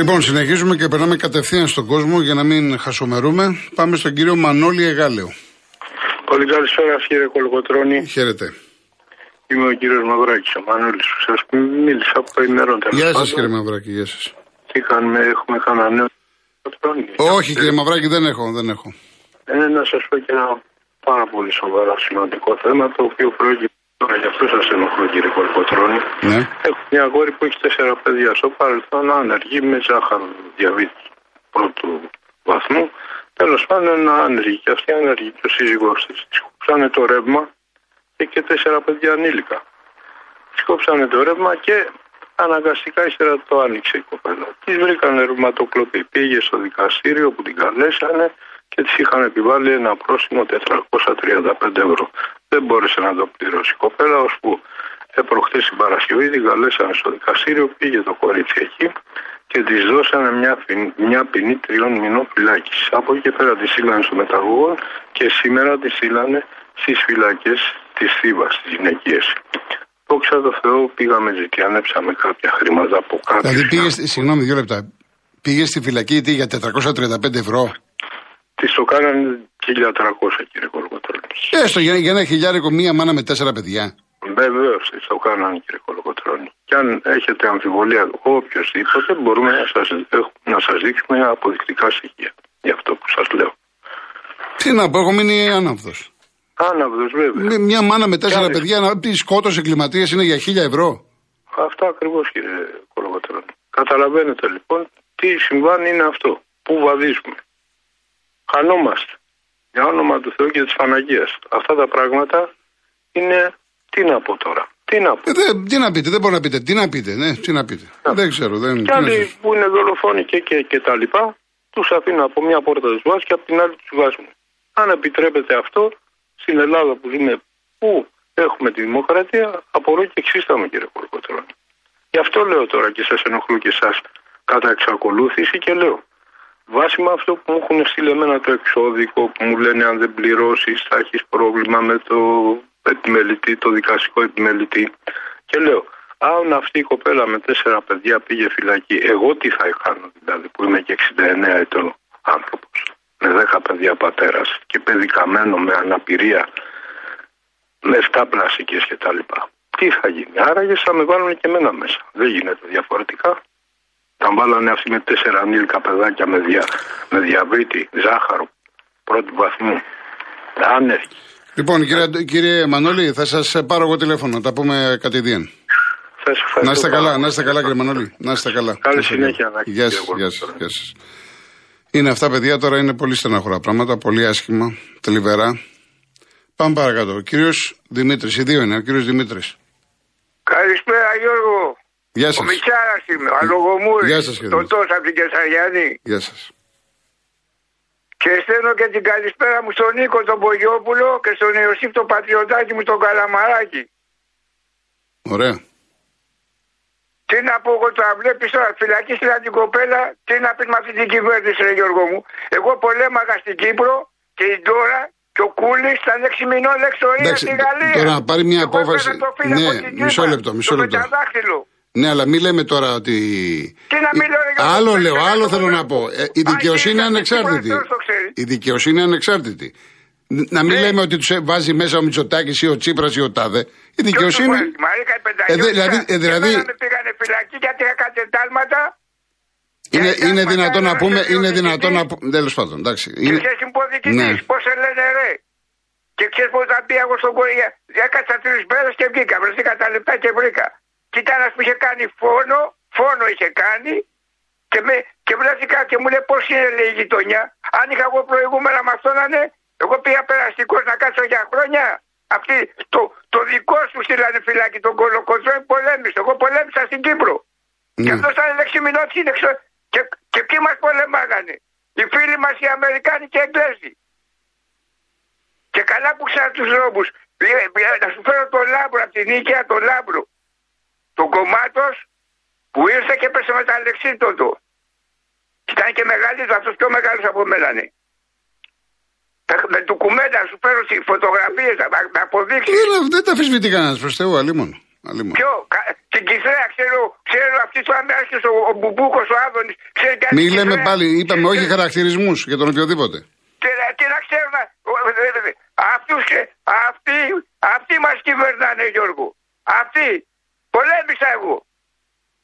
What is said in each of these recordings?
Λοιπόν, συνεχίζουμε και περνάμε κατευθείαν στον κόσμο για να μην χασομερούμε. Πάμε στον κύριο Μανώλη Εγάλεο. Πολύ καλησπέρα κύριε Κολοκοτρώνη. Χαίρετε. Είμαι ο κύριος Μαυράκης, ο Μανώλης που σας μίλησα από ημερών. Γεια σας κύριε Μαυράκη, γεια σας. Τι κάνουμε, έχουμε κανένα νέο. Όχι κύριε Μαυράκη, δεν έχω, δεν έχω. Ε, να σας πω και ένα πάρα πολύ σοβαρό σημαντικό θέμα το οποίο προέκυψε τώρα γι' αυτό σας ενοχλώ κύριε Κολοκοτρώνη. Ναι. Έχω μια αγόρη που έχει τέσσερα παιδιά στο παρελθόν άνεργη με ζάχαρο διαβήτης πρώτου βαθμού. Τέλος πάντων άνεργη και αυτή άνεργη και ο σύζυγός της. Της κόψανε το ρεύμα και, και τέσσερα παιδιά ανήλικα. Της κόψανε το ρεύμα και αναγκαστικά ύστερα το άνοιξε η κοπέλα. Της βρήκανε ρευματοκλοπή. Πήγε στο δικαστήριο που την καλέσανε και τη είχαν επιβάλει ένα πρόστιμο 435 ευρώ. Δεν μπόρεσε να το πληρώσει η κοπέλα, ώσπου προχτέ την Παρασκευή την καλέσανε στο δικαστήριο, πήγε το κορίτσι εκεί και της δώσανε μια, ποινή- μια ποινή τριών μηνών φυλάκισης. Από εκεί και πέρα τη στείλανε στο μεταγωγό και σήμερα τη στείλανε στις φυλακές της Θήβας, στι γυναικείε. Δόξα τω Θεώ, πήγαμε ζητιανέψαμε κάποια χρήματα από κάποιους. Δηλαδή πήγες, στη- συγγνώμη, δύο λεπτά. Πήγες στη φυλακή τι, για 435 ευρώ; Τη το κάνανε 1300 κύριε Κολοκοτρώνης. Έστω για, για ένα χιλιάρικο μία μάνα με τέσσερα παιδιά. Βεβαίως τη το κάνανε κύριε Κολοκοτρώνη. Και αν έχετε αμφιβολία οποιοδήποτε μπορούμε να σας, να σας δείξουμε αποδεικτικά στοιχεία για αυτό που σας λέω. Τι να πω, έχω μείνει άναυδος. Άναυδος βέβαια. Μια μάνα με τέσσερα Κι άλλοι. παιδιά να πει σκότωσε εγκληματίες είναι για χίλια ευρώ. Αυτά ακριβώς κύριε Κολοκοτρώνη. Καταλαβαίνετε λοιπόν τι συμβάνει είναι αυτό. Πού βαδίζουμε. Χανόμαστε. Για όνομα του Θεού και της Παναγίας. Αυτά τα πράγματα είναι, τι να πω τώρα. Τι να πω. Ε, δεν- τι να πείτε, δεν μπορώ να πείτε. Τι να πείτε, ναι, τι να πείτε. Δεν ξέρω. Δεν, Και τι να άλλοι σας- που είναι δολοφόνοι και, και, και τα λοιπά, τους αφήνουν από μια πόρτα του βάζουν και από την άλλη τους βάζουν. Αν επιτρέπεται αυτό, στην Ελλάδα που ζούμε, που έχουμε τη δημοκρατία, απορώ και εξίσταμε κύριε Κολοκοτρώνη. Γι' αυτό λέω τώρα και σας ενοχλώ και εσά κατά εξακολούθηση και λέω. Βάσει με αυτό που μου έχουν στείλει εμένα το εξώδικο που μου λένε αν δεν πληρώσεις θα έχεις πρόβλημα με το επιμελητή, το δικαστικό επιμελητή. Και λέω, αν αυτή η κοπέλα με τέσσερα παιδιά πήγε φυλακή, εγώ τι θα κάνω δηλαδή που είμαι και 69 ετών άνθρωπος. Με 10 παιδιά πατέρας και παιδικαμένο με αναπηρία, με 7 πλαστικές κτλ. Τι θα γίνει, άραγες θα με βάλουν και εμένα μέσα. Δεν γίνεται διαφορετικά. Τα βάλανε αυτοί με τέσσερα ανήλικα παιδάκια με, δια, με διαβήτη, ζάχαρο, πρώτου βαθμού. Άνεργοι. Λοιπόν, κύριε, κύριε Μανώλη, θα σας πάρω εγώ τηλέφωνο, να τα πούμε κατηδίαν. Σας ευχαριστώ Να είστε πάρα καλά, πολύ. να είστε καλά, κύριε Μανώλη. Να είστε καλά. Καλή συνέχεια, να έχετε, Γεια κύριε σας, γεια σας. Γordon. Είναι αυτά, παιδιά, τώρα είναι πολύ στεναχωρά πράγματα, πολύ άσχημα, θλιβερά. Πάμε παρακάτω. Ο κύριος Δημήτρης, οι δύο είναι, ο κύριος Δημήτρης. Καλησπέρα Γιώργο. Γεια σας. Ο Μιτσάρας είμαι, ο Αλογομούρης. Γεια σας, κύριε Το Μιτσάρα. τόσο από την Κεσαριανή. Γεια σας. Και στέλνω και την καλησπέρα μου στον Νίκο τον Πογιόπουλο και στον Ιωσήφ τον Πατριωτάκη μου τον Καλαμαράκη. Ωραία. Τι να πω εγώ τώρα, βλέπεις τώρα φυλακή στην κοπέλα, τι να πεις με αυτή την κυβέρνηση, ρε Γιώργο μου. Εγώ πολέμαγα στην Κύπρο και η τώρα και ο Κούλης ήταν 6 μηνών εξορία Εντάξει, στη Γαλλία. τώρα να πάρει μια Εγώ απόφαση- έπαιρνα το φύλλο Ναι, από την μισό Κύπρα, λεπτό, μισό το λεπτό. Πενταδάχτυλο. Ναι, αλλά μην λέμε τώρα ότι. Τι να μην λέω, ρε Γιώργο, Άλλο που λέω, έκανα άλλο το θέλω να κόμμα. πω. Ε, η Α, δικαιοσύνη είναι εσύ, ανεξάρτητη. Αυτός το ξέρεις. Η δικαιοσύνη είναι ανεξάρτητη. Ν- Να μην Ναι. λέμε ότι τους βάζει μέσα ο Μητσοτάκης ή ο Τσίπρας ή ο Τάδε. Η δικαιοσύνη. Ποιος το βάζει, Μαρίκα η Ε, Πενταγιώτησα. δε- δηλαδή- ε, δηλαδή- Εμένα με πήγανε φυλακή γιατί είχα κάτι εντάλματα. Είναι, Και είναι έκανα δυνατόν να πατέρα πούμε. σε Είναι διοικητή. δυνατόν να πούμε. Τέλος πάντων, εντάξει. Και Είναι... ξέρεις υποδικητής, Ναι. πώς σε λένε ρε; Και ξέρεις πώς θα πει εγώ στον κορία. Έκατσα τρεις μέρες και βγήκα. Βρεθήκα τα λεπτά και βρήκα. Και ήταν ένας που είχε κάνει φόνο, φόνο είχε κάνει. Και, με, και βρέθηκα και μου λέει πώς είναι λέει η γειτονιά. Αν είχα εγώ προηγούμενα με αυτόν να είναι, εγώ πήγα περαστικός να κάτσω για χρόνια. Αυτή, το, το δικό σου στείλανε φυλάκι, τον κολοκοτρόι πολέμησε. Εγώ πολέμησα στην Κύπρο. Και Ναι. αυτός ήταν δεξιμινό σύνδεξο. Και, και ποιοι μας πολεμάγανε. Οι φίλοι μας οι Αμερικάνοι και οι Εγγλέζοι. Και καλά που ξέρω τους δρόμου. Να σου φέρω τον λάμπρο από την Νίκαια, τον λάμπρο. Τον κομμάτος που ήρθε και έπεσε με τα αλεξίπτωτο. Ήταν και μεγαλύτερος, αυτός πιο μεγάλος από μένα είναι. Με του κουμέντα σου φέρω φωτογραφίες, με αποδείξεις. Δεν, δεν τα αφισβητεί κανένας προς Θεού, αλλήμον. Αλλήμον. Ποιο, κα- την Κυθρέα ξέρω, ξέρω αυτή του Αμέρικης, ο, ο Μπουμπούκος, ο Άδωνης, ξέρει και Μη την λέμε Κυθρέα. πάλι, είπαμε όχι χαρακτηρισμούς για τον οποιοδήποτε. Τι, να- τι να ξέρουν, ο- ε, ε, ε, αυτούς, ε, αυτοί, αυτοί μας κυβερνάνε Γιώργο. Αυτοί, πολέμησα εγώ.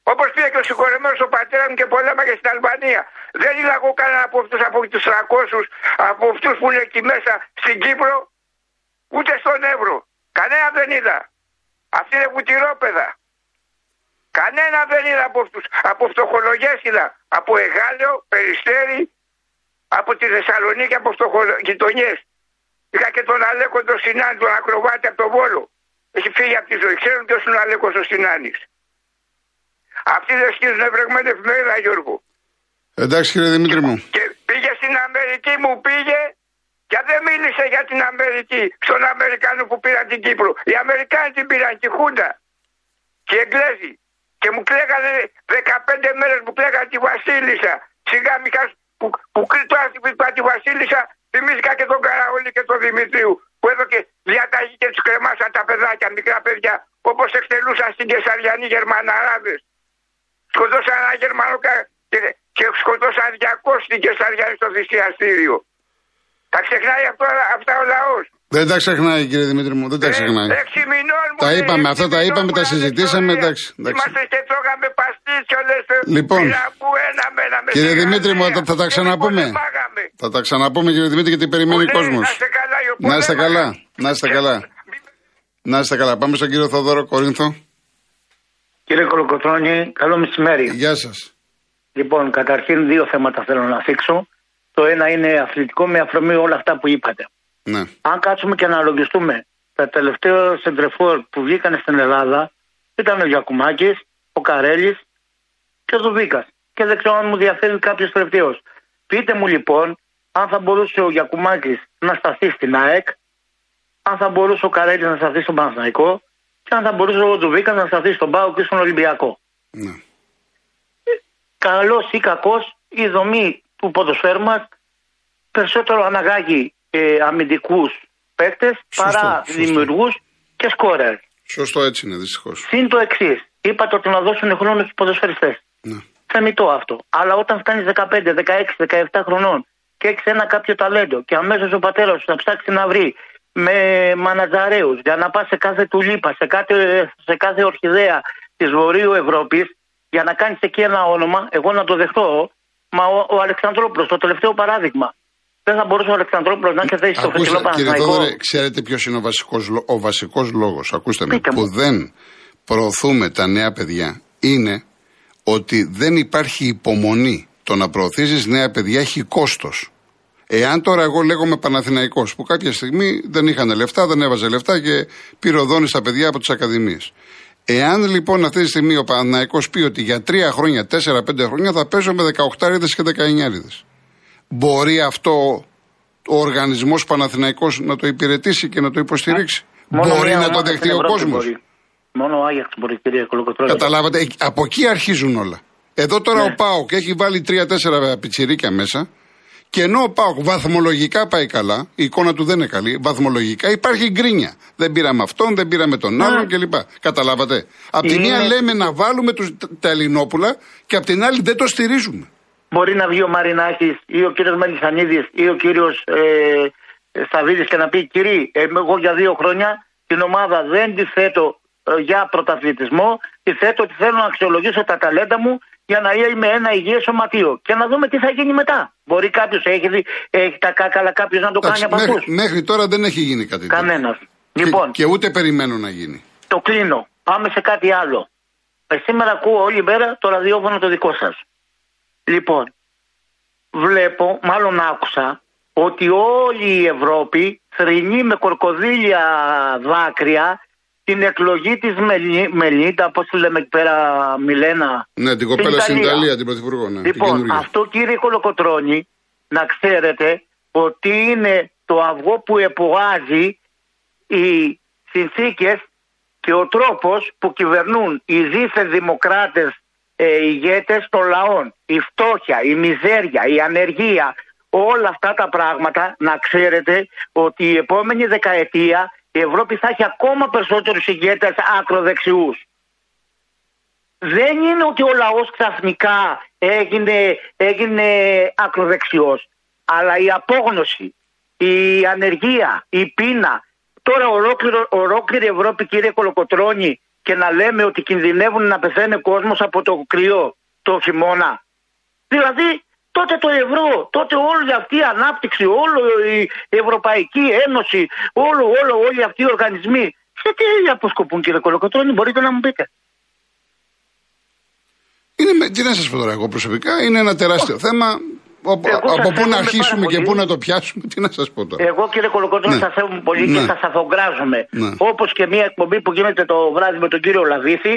Όπως πήγε και ο συγχωρεμένος ο πατέρας μου και πολέμαγε στην Αλβανία. Δεν είδα εγώ κανένα από αυτούς από τους 300, από αυτούς που είναι εκεί μέσα στην Κύπρο, ούτε στον Εύρο. Κανένα δεν είδα. Αυτοί είναι βουτυρόπεδα. Κανένα δεν είδα από αυτούς. Από φτωχολογιέ είδα. Από Εγάλεο, Περιστέρι, από τη Θεσσαλονίκη, από φτωχογειτονιέ. Είχα και τον Αλέκο τον Σινάνη, τον ακροβάτη από τον Βόλο. Έχει φύγει από τη ζωή. Ξέρουν ποιο είναι ο Αλέκο ο Σινάνη. Αυτοί δεν στείλουν ευρεγμένη εφημερίδα, Γιώργο. Εντάξει κύριε Δημήτρη μου. Και πήγε στην Αμερική, μου πήγε και δεν μίλησε για την Αμερική, στον Αμερικάνο που πήραν την Κύπρο. Οι Αμερικάνοι την πήραν, τη Χούντα. Και οι Εγγλέζοι. Και μου κλαίγανε 15 μέρες μου κλαίγανε τη Βασίλισσα. Σιγά μηχά που, που κρύτω είπα τη Βασίλισσα, θυμήθηκα και τον Καραόλη και τον Δημητρίου. Που έδωκε διαταγή και του κρεμάσαν τα παιδάκια, μικρά παιδιά, όπως εκτελούσαν στην Κεσαριανή Γερμαναράδες. Σκοτώσαν ένα Γερμανό κα- και, και σκοτώσαν 200 στην Κεσαριανή στο θυσιαστήριο. Τα ξεχνάει αυτό, αυτά ο λαός. Δεν τα ξεχνάει κύριε Δημήτρη μου, δεν τα ξεχνάει. Έξι μηνών μου Τα λέει, είπαμε, έξι αυτά τα μηνών είπαμε, μου τα να συζητήσαμε, ιστορία. εντάξει, εντάξει. Είμαστε και τρώγαμε παστίτσιο, λες, Λοιπόν, πού ένα με ένα με Κύριε στη Δημήτρη μου, Γαλλία. θα- θα τα Και ξαναπούμε. πολεμάγαμε. Θα τα ξαναπούμε κύριε Δημήτρη γιατί περιμένει ο Πολύ, κόσμος. Να είστε καλά, Ιω, Να είστε καλά, πολέμαγα. να είστε καλά. Να είστε καλά. Πάμε στον κύριο Θοδόρο Κορίνθο. Κύριε Κολοκοτρώνη, καλό μεσημέρι. Γεια σας. Λοιπόν, καταρχήν δύο θέματα θέλω να θίξω. Το ένα είναι αθλητικό με αφορμή όλα αυτά που είπατε. Ναι. Αν κάτσουμε και αναλογιστούμε, τα τελευταία σεντρεφόρ που βγήκαν στην Ελλάδα ήταν ο Γιακουμάκης, ο Καρέλης και ο Δουβίκας. Και δεν ξέρω αν μου διαφέρει κάποιος τελευταίος. Πείτε μου λοιπόν αν θα μπορούσε ο Γιακουμάκης να σταθεί στην ΑΕΚ, αν θα μπορούσε ο Καρέλης να σταθεί στον Παναθηναϊκό και αν θα μπορούσε ο Δουβίκας να σταθεί στον ΠΑΟ και στον Ολυμπιακό ναι. καλός ή κακός η δομή του ποδοσφαίρου μας περισσότερο αναγάγει ε, αμυντικούς παίκτες παρά σωστό. δημιουργούς και σκόρερ. Σωστό έτσι είναι δυστυχώς. Συν το εξής. Είπατε ότι να δώσουν χρόνο στους ποδοσφαιριστές. Ναι. Θεμητό αυτό. Αλλά όταν φτάνει 15, 16, 17 χρονών και έχει ένα κάποιο ταλέντο και αμέσως ο πατέρας σου θα ψάξει να βρει με μανατζαρέους για να πας σε κάθε τουλίπα, σε κάθε, σε κάθε ορχιδέα της Βορείου Ευρώπης για να κάνεις εκεί ένα όνομα, εγώ να το δεχτώ. Μα ο, ο Αλεξανδρόπουλος, το τελευταίο παράδειγμα. Δεν θα μπορούσε ο Αλεξανδρόπουλος να έχει θέση στο Ακούστε, φετινό κύριε Παναθηναϊκό. Θόδωρε, ξέρετε ποιος είναι ο βασικός ο βασικός λόγος, ακούστε με, Πείτε μου. που δεν προωθούμε τα νέα παιδιά είναι ότι δεν υπάρχει υπομονή. Το να προωθήσεις νέα παιδιά έχει κόστος. Εάν τώρα εγώ λέγομαι Παναθηναϊκός που κάποια στιγμή δεν είχαν λεφτά, δεν έβαζε λεφτά και πυροδόνει τα παιδιά από τις ακαδημίες. Εάν λοιπόν αυτή τη στιγμή ο Παναθηναϊκός πει ότι για τρία χρόνια, τέσσερα-πέντε χρόνια θα παίζω με 18 και 19 Μπορεί αυτό ο οργανισμός Παναθηναϊκός να το υπηρετήσει και να το υποστηρίξει; Μόνο μπορεί μία να το ομάδα δεχτεί στην ο Ευρώπη κόσμος; μπορεί. Μόνο ο Άγιαξ μπορεί, κύριε Κολοκοτρώνη. Καταλάβατε, εκ- από εκεί αρχίζουν όλα. Εδώ τώρα ο Πάοκ έχει βάλει τρία-τέσσερα πιτσιρίκια μέσα και ενώ ο Πάοκ βαθμολογικά πάει καλά, η εικόνα του δεν είναι καλή, βαθμολογικά υπάρχει γκρίνια. Δεν πήραμε αυτόν, δεν πήραμε τον άλλον κλπ. Καταλάβατε. Απ' τη μία Είναι- λέμε να βάλουμε τους, τα Ελληνόπουλα και απ' την άλλη δεν το στηρίζουμε. Μπορεί να βγει ο Μαρινάκης ή ο κύριος Μελισανίδης ή ο κύριος ε, Σταβίδης και να πει: Κύριε, ε, εγώ για δύο χρόνια την ομάδα δεν τη θέτω ε, για πρωταθλητισμό. Τη θέτω ότι θέλω να αξιολογήσω τα ταλέντα μου για να είμαι ένα υγιές σωματείο. Και να δούμε τι θα γίνει μετά. Μπορεί κάποιος έχει, δει- έχει τα κάκα, αλλά κάποιος να το κάνει Εντάξει, από αυτούς. μέχρι, μέχρι τώρα δεν έχει γίνει κάτι τέτοιο. Κανένας. Και, Λοιπόν, και ούτε περιμένω να γίνει. το κλείνω. Πάμε σε κάτι άλλο. Ε, σήμερα ακούω όλη μέρα το ραδιόφωνο το δικό σας. Λοιπόν, βλέπω, μάλλον άκουσα, ότι όλη η Ευρώπη θρυνεί με κορκοδίλια δάκρυα την εκλογή της Μελι... Μελίτα, πώς τη λέμε εκεί πέρα, Μιλένα. Ναι, την κοπέλα στην Ιταλία, την Πρωθυπουργό. Ναι, την Λοιπόν, καινούργια. αυτό κύριε Κολοκοτρώνη, να ξέρετε ότι είναι το αυγό που εποάζει οι συνθήκες και ο τρόπος που κυβερνούν οι δίθεν δημοκράτες ε, ηγέτες των λαών. Η φτώχεια, η μιζέρια, η ανεργία, όλα αυτά τα πράγματα να ξέρετε ότι η επόμενη δεκαετία η Ευρώπη θα έχει ακόμα περισσότερους ηγέτες ακροδεξιούς. Δεν είναι ότι ο λαός ξαφνικά έγινε, έγινε ακροδεξιός, αλλά η απόγνωση, η ανεργία, η πείνα. Τώρα ολόκληρο, ολόκληρη Ευρώπη κύριε Κολοκοτρώνη και να λέμε ότι κινδυνεύουν να πεθαίνει κόσμος από το κρυό το χειμώνα. Δηλαδή τότε το ευρώ, τότε όλη αυτή η ανάπτυξη, όλη η Ευρωπαϊκή Ένωση, όλο, όλο, όλοι αυτοί οι οργανισμοί, σε τι αποσκοπούν κύριε Κολοκοτρώνη, μπορείτε να μου πείτε. Είναι, τι να σας πω τώρα, εγώ προσωπικά είναι ένα τεράστιο θέμα. από πού να αρχίσουμε και πού να το πιάσουμε, τι να σας πω τώρα. Εγώ κύριε Κολοκοτρώνη ναι. σας θέλουμε πολύ ναι. και σας αφογκράζομαι. Ναι. Όπως και μια εκπομπή που γίνεται το βράδυ με τον κύριο Λαβίθη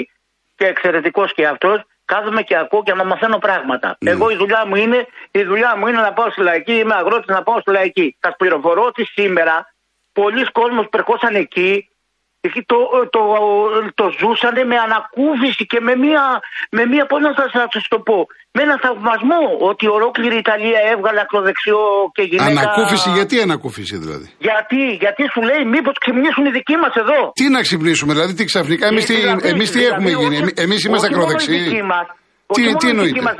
και εξαιρετικός και αυτός, κάθομαι και ακούω και να μαθαίνω πράγματα. Ναι. Εγώ η δουλειά μου είναι, η δουλειά μου είναι να πάω στη λαϊκή, είμαι αγρότης να πάω στη λαϊκή. Θα πληροφορώ ότι σήμερα πολλοί κόσμοι περχόσαν εκεί, εκεί το, το, το, ζούσαν με ανακούφιση και με μία, με μία πώς να σας, το πω, με ένα θαυμασμό ότι ολόκληρη η Ιταλία έβγαλε ακροδεξιό και γυναίκα... Ανακούφιση, γιατί ανακούφιση δηλαδή; Γιατί, γιατί σου λέει μήπως ξυπνήσουν οι δικοί μας εδώ; Τι να ξυπνήσουμε, δηλαδή τι ξαφνικά, εμείς, τι, δηλαδή, εμείς τι δηλαδή, έχουμε γίνει, εμείς είμαστε ακροδεξιοί. Τι, τι εννοείται. Μας,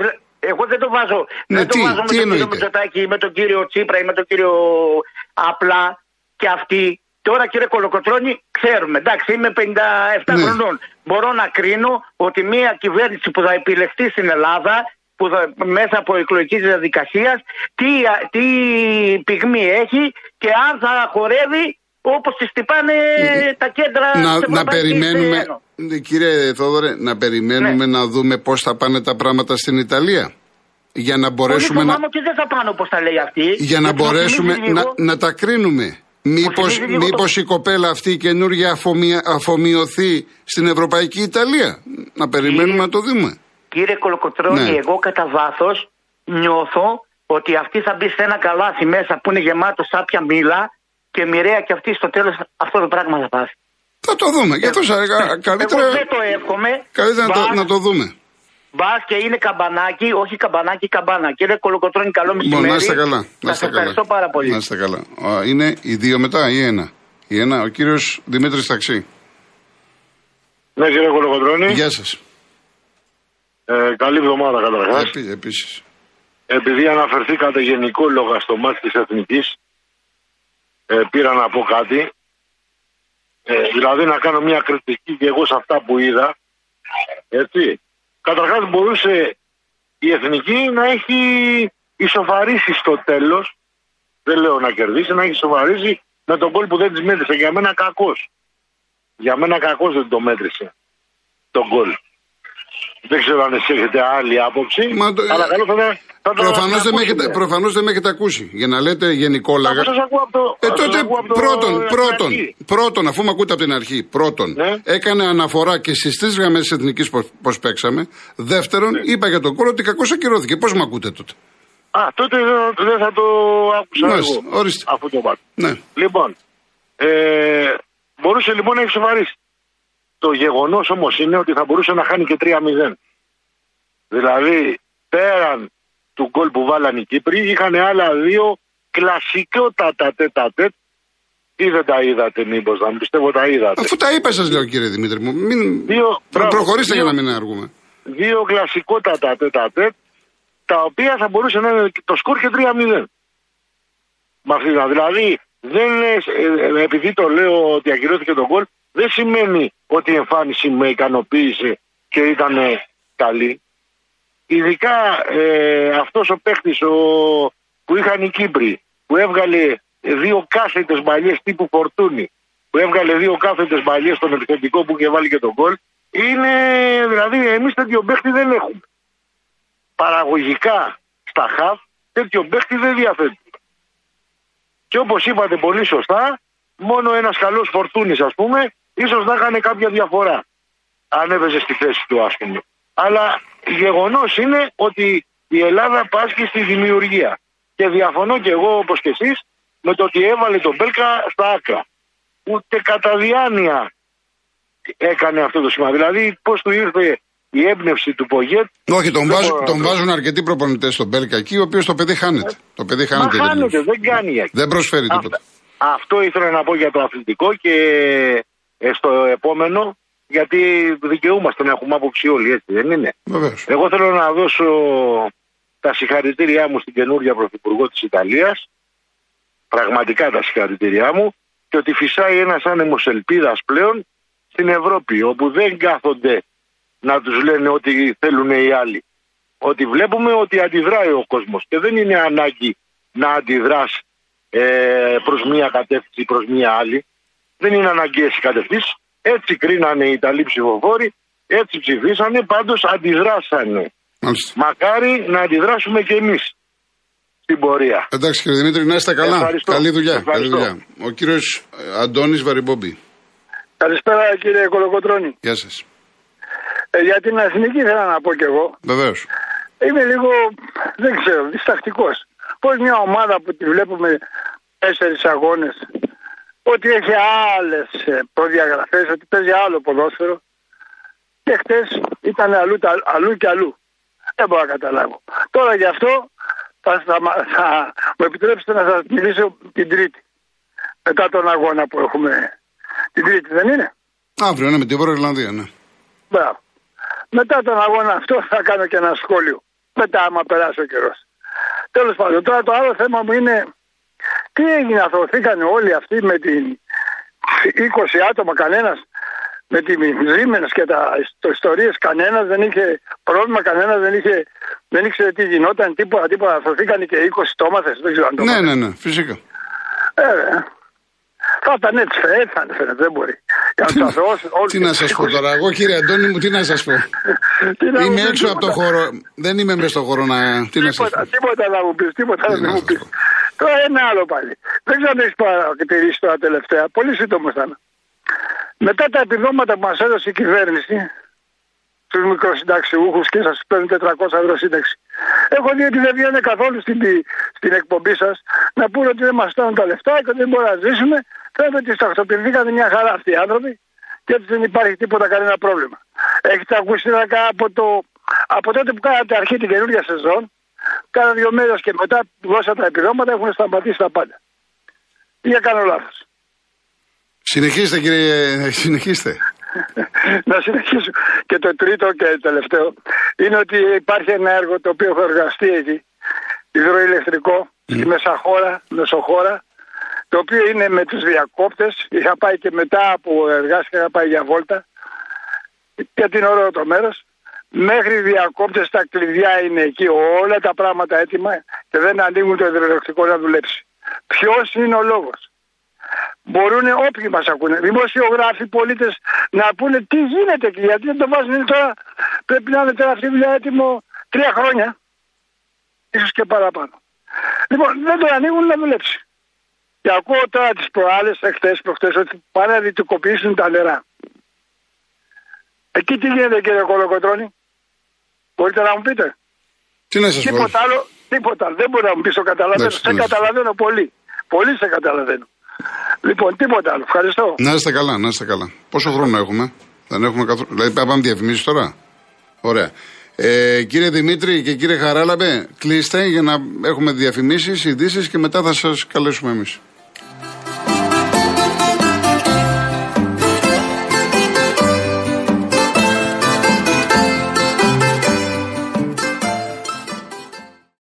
εγώ δεν το βάζω, ναι, δεν τι, το βάζω τι με τον κύριο Μητσοτάκη, με τον κύριο Τσίπρα ή με τον κύριο Απλά και αυτοί Τώρα κύριε Κολοκοτρώνη ξέρουμε, εντάξει είμαι 57 ναι. χρονών. Μπορώ να κρίνω ότι μια κυβέρνηση που θα επιλεχθεί στην Ελλάδα που θα, μέσα από εκλογικής διαδικασίας τι, τι πυγμή έχει και αν θα χορεύει όπως τις τυπάνε ε, τα κέντρα να, να περιμένουμε, ναι, κύριε Θόδωρε, να περιμένουμε ναι. να δούμε πώς θα πάνε τα πράγματα στην Ιταλία. Για να μπορέσουμε να... ότι δεν θα πάνε όπως τα λέει αυτή. Για να μπορέσουμε να, να τα κρίνουμε. Μήπως, μήπως η κοπέλα αυτή η καινούργια αφομοιωθεί στην Ευρωπαϊκή Ιταλία; Να περιμένουμε να το δούμε. Κύριε Κολοκοτρώνη, ναι. εγώ κατά βάθος νιώθω ότι αυτή θα μπει σε ένα καλάθι μέσα που είναι γεμάτο σάπια μήλα και μοιραία και αυτή στο τέλος αυτό το πράγμα θα πάθει. Θα το δούμε. Για αυτό καλύτερα. Εγώ δεν το εύχομαι. Καλύτερα να, το, να το δούμε. Μπας και είναι καμπανάκι, όχι καμπανάκι, καμπάνα. Κύριε Κολοκοτρόνη, καλό μεσημέρι. Να είστε καλά. Να είστε ευχαριστώ πάρα πολύ. Να είστε καλά. Είναι οι δύο μετά ή ένα; Η ένα, ο κύριος Δημήτρης Ταξί. Ναι, κύριε Κολοκοτρόνη. Γεια σας. Ε, καλή εβδομάδα καταρχάς. Επί, Επίσης. Επειδή αναφερθήκατε λόγα στο μάτι της Εθνικής, ε, πήρα να πω κάτι. Ε, δηλαδή να κάνω μια κριτική και εγώ σε αυτά που είδα. Έτσι. Καταρχάς μπορούσε η εθνική να έχει ισοφαρίσει στο τέλος, δεν λέω να κερδίσει, να έχει ισοφαρίσει με τον κόλ που δεν της μέτρησε. Για μένα κακός. Για μένα κακός δεν το μέτρησε τον κόλ. Δεν ξέρω αν εσείς έχετε άλλη άποψη. Μα το... Αλλά καλό θα ήταν Προφανώς δεν, με έχετε, προφανώς δεν με έχετε ακούσει. Για να λέτε γενικόλαγα. Ε, τότε πρώτον, πρώτον, πρώτον, αφού με ακούτε από την αρχή, πρώτον, ναι. έκανε αναφορά και στις τρεις γραμμές της εθνικής πώ παίξαμε. Δεύτερον, ναι. είπα για τον κόρο ότι κακώς ακυρώθηκε. Πώς με ακούτε τότε; Α, τότε δεν θα το άκουσα ναι, εγώ. Ορίστε. Αφού το πάτε. Ναι. Λοιπόν, ε, μπορούσε λοιπόν να έχει σοβαρήσει. Το γεγονός όμως είναι ότι θα μπορούσε να χάνει και 3-0. Δηλαδή, πέραν του γκολ που βάλαν οι Κύπροι. Είχαν άλλα δύο κλασικότατα τέτα τέτ. Ή δεν τα είδατε, μήπως, να πιστεύω τα είδατε. Αφού τα είπα, σας λέω, κύριε Δημήτρη μου. Μην... Δύο, προχωρήστε δύο, για να μην αργούμε. Δύο κλασικότατα τέτα τέτ, τα οποία θα μπορούσε να είναι το σκορ και 3-0. Με αυτή δηλαδή, δεν ε, ε, επειδή το λέω ότι ακυρώθηκε τον γκολ, δεν σημαίνει ότι η εμφάνιση με ικανοποίησε και ήταν καλή. Ειδικά ε, αυτός ο παίχτης ο, που είχαν οι Κύπροι, που έβγαλε δύο κάθετες μπαλιές τύπου Φορτούνη, που έβγαλε δύο κάθετες μπαλιές στον επιθετικό που είχε βάλει και τον γκολ, είναι, δηλαδή εμείς τέτοιο παίχτη δεν έχουμε. Παραγωγικά στα χαφ τέτοιο παίχτη δεν διαθέτει. Και όπως είπατε πολύ σωστά, μόνο ένας καλός Φορτούνης ας πούμε, ίσως να έκανε κάποια διαφορά. Αν έπαιζε στη θέση του ας πούμε. Αλλά γεγονός είναι ότι η Ελλάδα πάσχει στη δημιουργία. Και διαφωνώ και εγώ όπως και εσείς με το ότι έβαλε τον Μπέλκα στα άκρα. Ούτε κατά διάνοια έκανε αυτό το σημείο. Δηλαδή πώς του ήρθε η έμπνευση του Πογέτ. Όχι, τον, βάζουν, τον βάζουν αρκετοί προπονητές στον Μπέλκα εκεί, ο οποίος το παιδί χάνεται. Το παιδί χάνεται. Μα χάνεται, δεν κάνει. Δεν προσφέρει τίποτα. Αυτό ήθελα να πω για το αθλητικό και ε, στο επόμενο, γιατί δικαιούμαστε να έχουμε άποψη όλοι, έτσι δεν είναι. Βεβαίως. Εγώ θέλω να δώσω τα συγχαρητήριά μου στην καινούργια Πρωθυπουργό της Ιταλίας, πραγματικά τα συγχαρητήριά μου, και ότι φυσάει ένας άνεμος ελπίδας πλέον στην Ευρώπη, όπου δεν κάθονται να τους λένε ότι θέλουν οι άλλοι. Ότι βλέπουμε ότι αντιδράει ο κόσμος και δεν είναι ανάγκη να αντιδράς ε, προς μία κατεύθυνση ή προς μία άλλη. Δεν είναι αναγκαίες οι κατευθύνσεις. Έτσι κρίνανε οι Ιταλοί ψηφοφόροι, έτσι ψηφίσανε, πάντως αντιδράσανε. Μάλιστα. Μακάρι να αντιδράσουμε και εμείς στην πορεία. Εντάξει κύριε Δημήτρη, να είστε καλά. Ευχαριστώ. Καλή δουλειά. Καλή Ευχαριστώ. δουλειά. Ο κύριος ε, Αντώνης Βαριμπόμπη. Καλησπέρα κύριε Κολοκοτρώνη. Γεια σας. Ε, για την εθνική ήθελα να πω κι εγώ. Βεβαίως. Είμαι λίγο, δεν ξέρω, διστακτικός. Πώς μια ομάδα που τη βλέπουμε τέσσερις αγώνες, ότι έχει άλλες προδιαγραφές, ότι παίζει άλλο ποδόσφαιρο. Και χτες ήταν αλλού, τα- αλλού και αλλού. Δεν μπορώ να καταλάβω. Τώρα γι' αυτό θα, θα, θα μου επιτρέψετε να σας μιλήσω την Τρίτη. Μετά τον αγώνα που έχουμε. Την Τρίτη, δεν είναι; Αύριο είναι με τη Βόρεια Ιρλανδία, ναι. Μπράβο. Μετά τον αγώνα αυτό θα κάνω και ένα σχόλιο. Μετά, άμα περάσει ο καιρός. Τέλος πάντων, τώρα το άλλο θέμα μου είναι τι έγινε, αθωθήκαν όλοι αυτοί με την 20 άτομα, κανένας με τη Siemens και τα ιστορίες, κανένας δεν είχε πρόβλημα, κανένας δεν είχε. Δεν ήξερε τι γινόταν, τίποτα, τίποτα. Αθωθήκαν και 20 τόμαθες. Δεν ξέρω αν το Ναι, μάθατε. ναι, ναι, φυσικά. Ε, ρε. Θα ήταν έτσι, έτσι θα φαίνεται, δεν μπορεί. Για να του αθωώσει όλους Τι να τους σας πω 20. τώρα, εγώ κύριε Αντώνη μου, τι να σας πω. Τι να Είμαι μου έξω πεις, από το τίποτα. χώρο. Δεν είμαι μέσα στο χώρο να. Τι να σας Τίποτα, πω. τίποτα να μου πεις, τίποτα Τι να να μου σας πεις. Πω. Τώρα ένα άλλο πάλι. Δεν ξέρω αν έχεις παρατηρήσει τώρα τελευταία. Πολύ σύντομο θα είναι. Μετά τα επιδόματα που μας έδωσε η κυβέρνηση στου μικροσυνταξιούχους και σας παίρνουν 400 ευρώ σύνταξη. Έχω δει ότι δεν βγαίνουν καθόλου στην, στην εκπομπή σας να πούνε ότι δεν μας στάνουν τα λεφτά και ότι δεν μπορούμε να ζήσουμε. Φαίνεται ότι σταχτοποιηθήκαν μια χαρά αυτοί οι άνθρωποι και έτσι δεν υπάρχει τίποτα κανένα πρόβλημα. Έχετε ακούσει να από, το, από τότε που κάνατε αρχή την καινούργια σεζόν, κάνα δύο μέρες και μετά που δώσατε τα επιδόματα έχουν σταματήσει τα πάντα. Ή κάνω λάθος. Συνεχίστε κύριε, συνεχίστε. να συνεχίσω. Και το τρίτο και τελευταίο είναι ότι υπάρχει ένα έργο το οποίο έχω εργαστεί εκεί, υδροηλεκτρικό, στη Μεσαχώρα, Μεσοχώρα, το οποίο είναι με τους διακόπτες. Είχα πάει και μετά που εργάστηκα, είχα πάει για βόλτα και την ωραίο το μέρος. Μέχρι οι διακόπτες τα κλειδιά είναι εκεί, όλα τα πράγματα έτοιμα και δεν ανοίγουν το υδροηλεκτρικό να δουλέψει. Ποιος είναι ο λόγος; Μπορούν όποιοι μας ακούνε, δημοσιογράφοι, πολίτες, να πούνε τι γίνεται και γιατί δεν το βάζουν είναι τώρα. Πρέπει να είναι τώρα αυτή η δουλειά έτοιμο τρία χρόνια. ίσως και παραπάνω. Λοιπόν, δεν το ανοίγουν να δουλέψει. Και ακούω τώρα τις προάλλες, εχθές, προχτές, ότι πάνε να δυτικοποιήσουν τα νερά. Εκεί τι γίνεται, κύριε Κολοκοτρόνη. Μπορείτε να μου πείτε. Τι να σας πω. Τίποτα άλλο, τίποτα. άλλο. Δεν μπορεί να μου πεις το καταλαβαίνω. Εντάξει, Σε τι να σας πω. καταλαβαίνω πολύ. Πολύ σε καταλαβαίνω. Λοιπόν, τίποτα άλλο. Ευχαριστώ. Να είστε καλά, να είστε καλά. Πόσο χρόνο έχουμε, δεν έχουμε καθόλου. Δηλαδή, θα πάμε διαφημίσεις τώρα; Ωραία. Ε, κύριε Δημήτρη και κύριε Χαράλαμπε, κλείστε για να έχουμε διαφημίσεις, ειδήσεις και μετά θα σας καλέσουμε εμείς.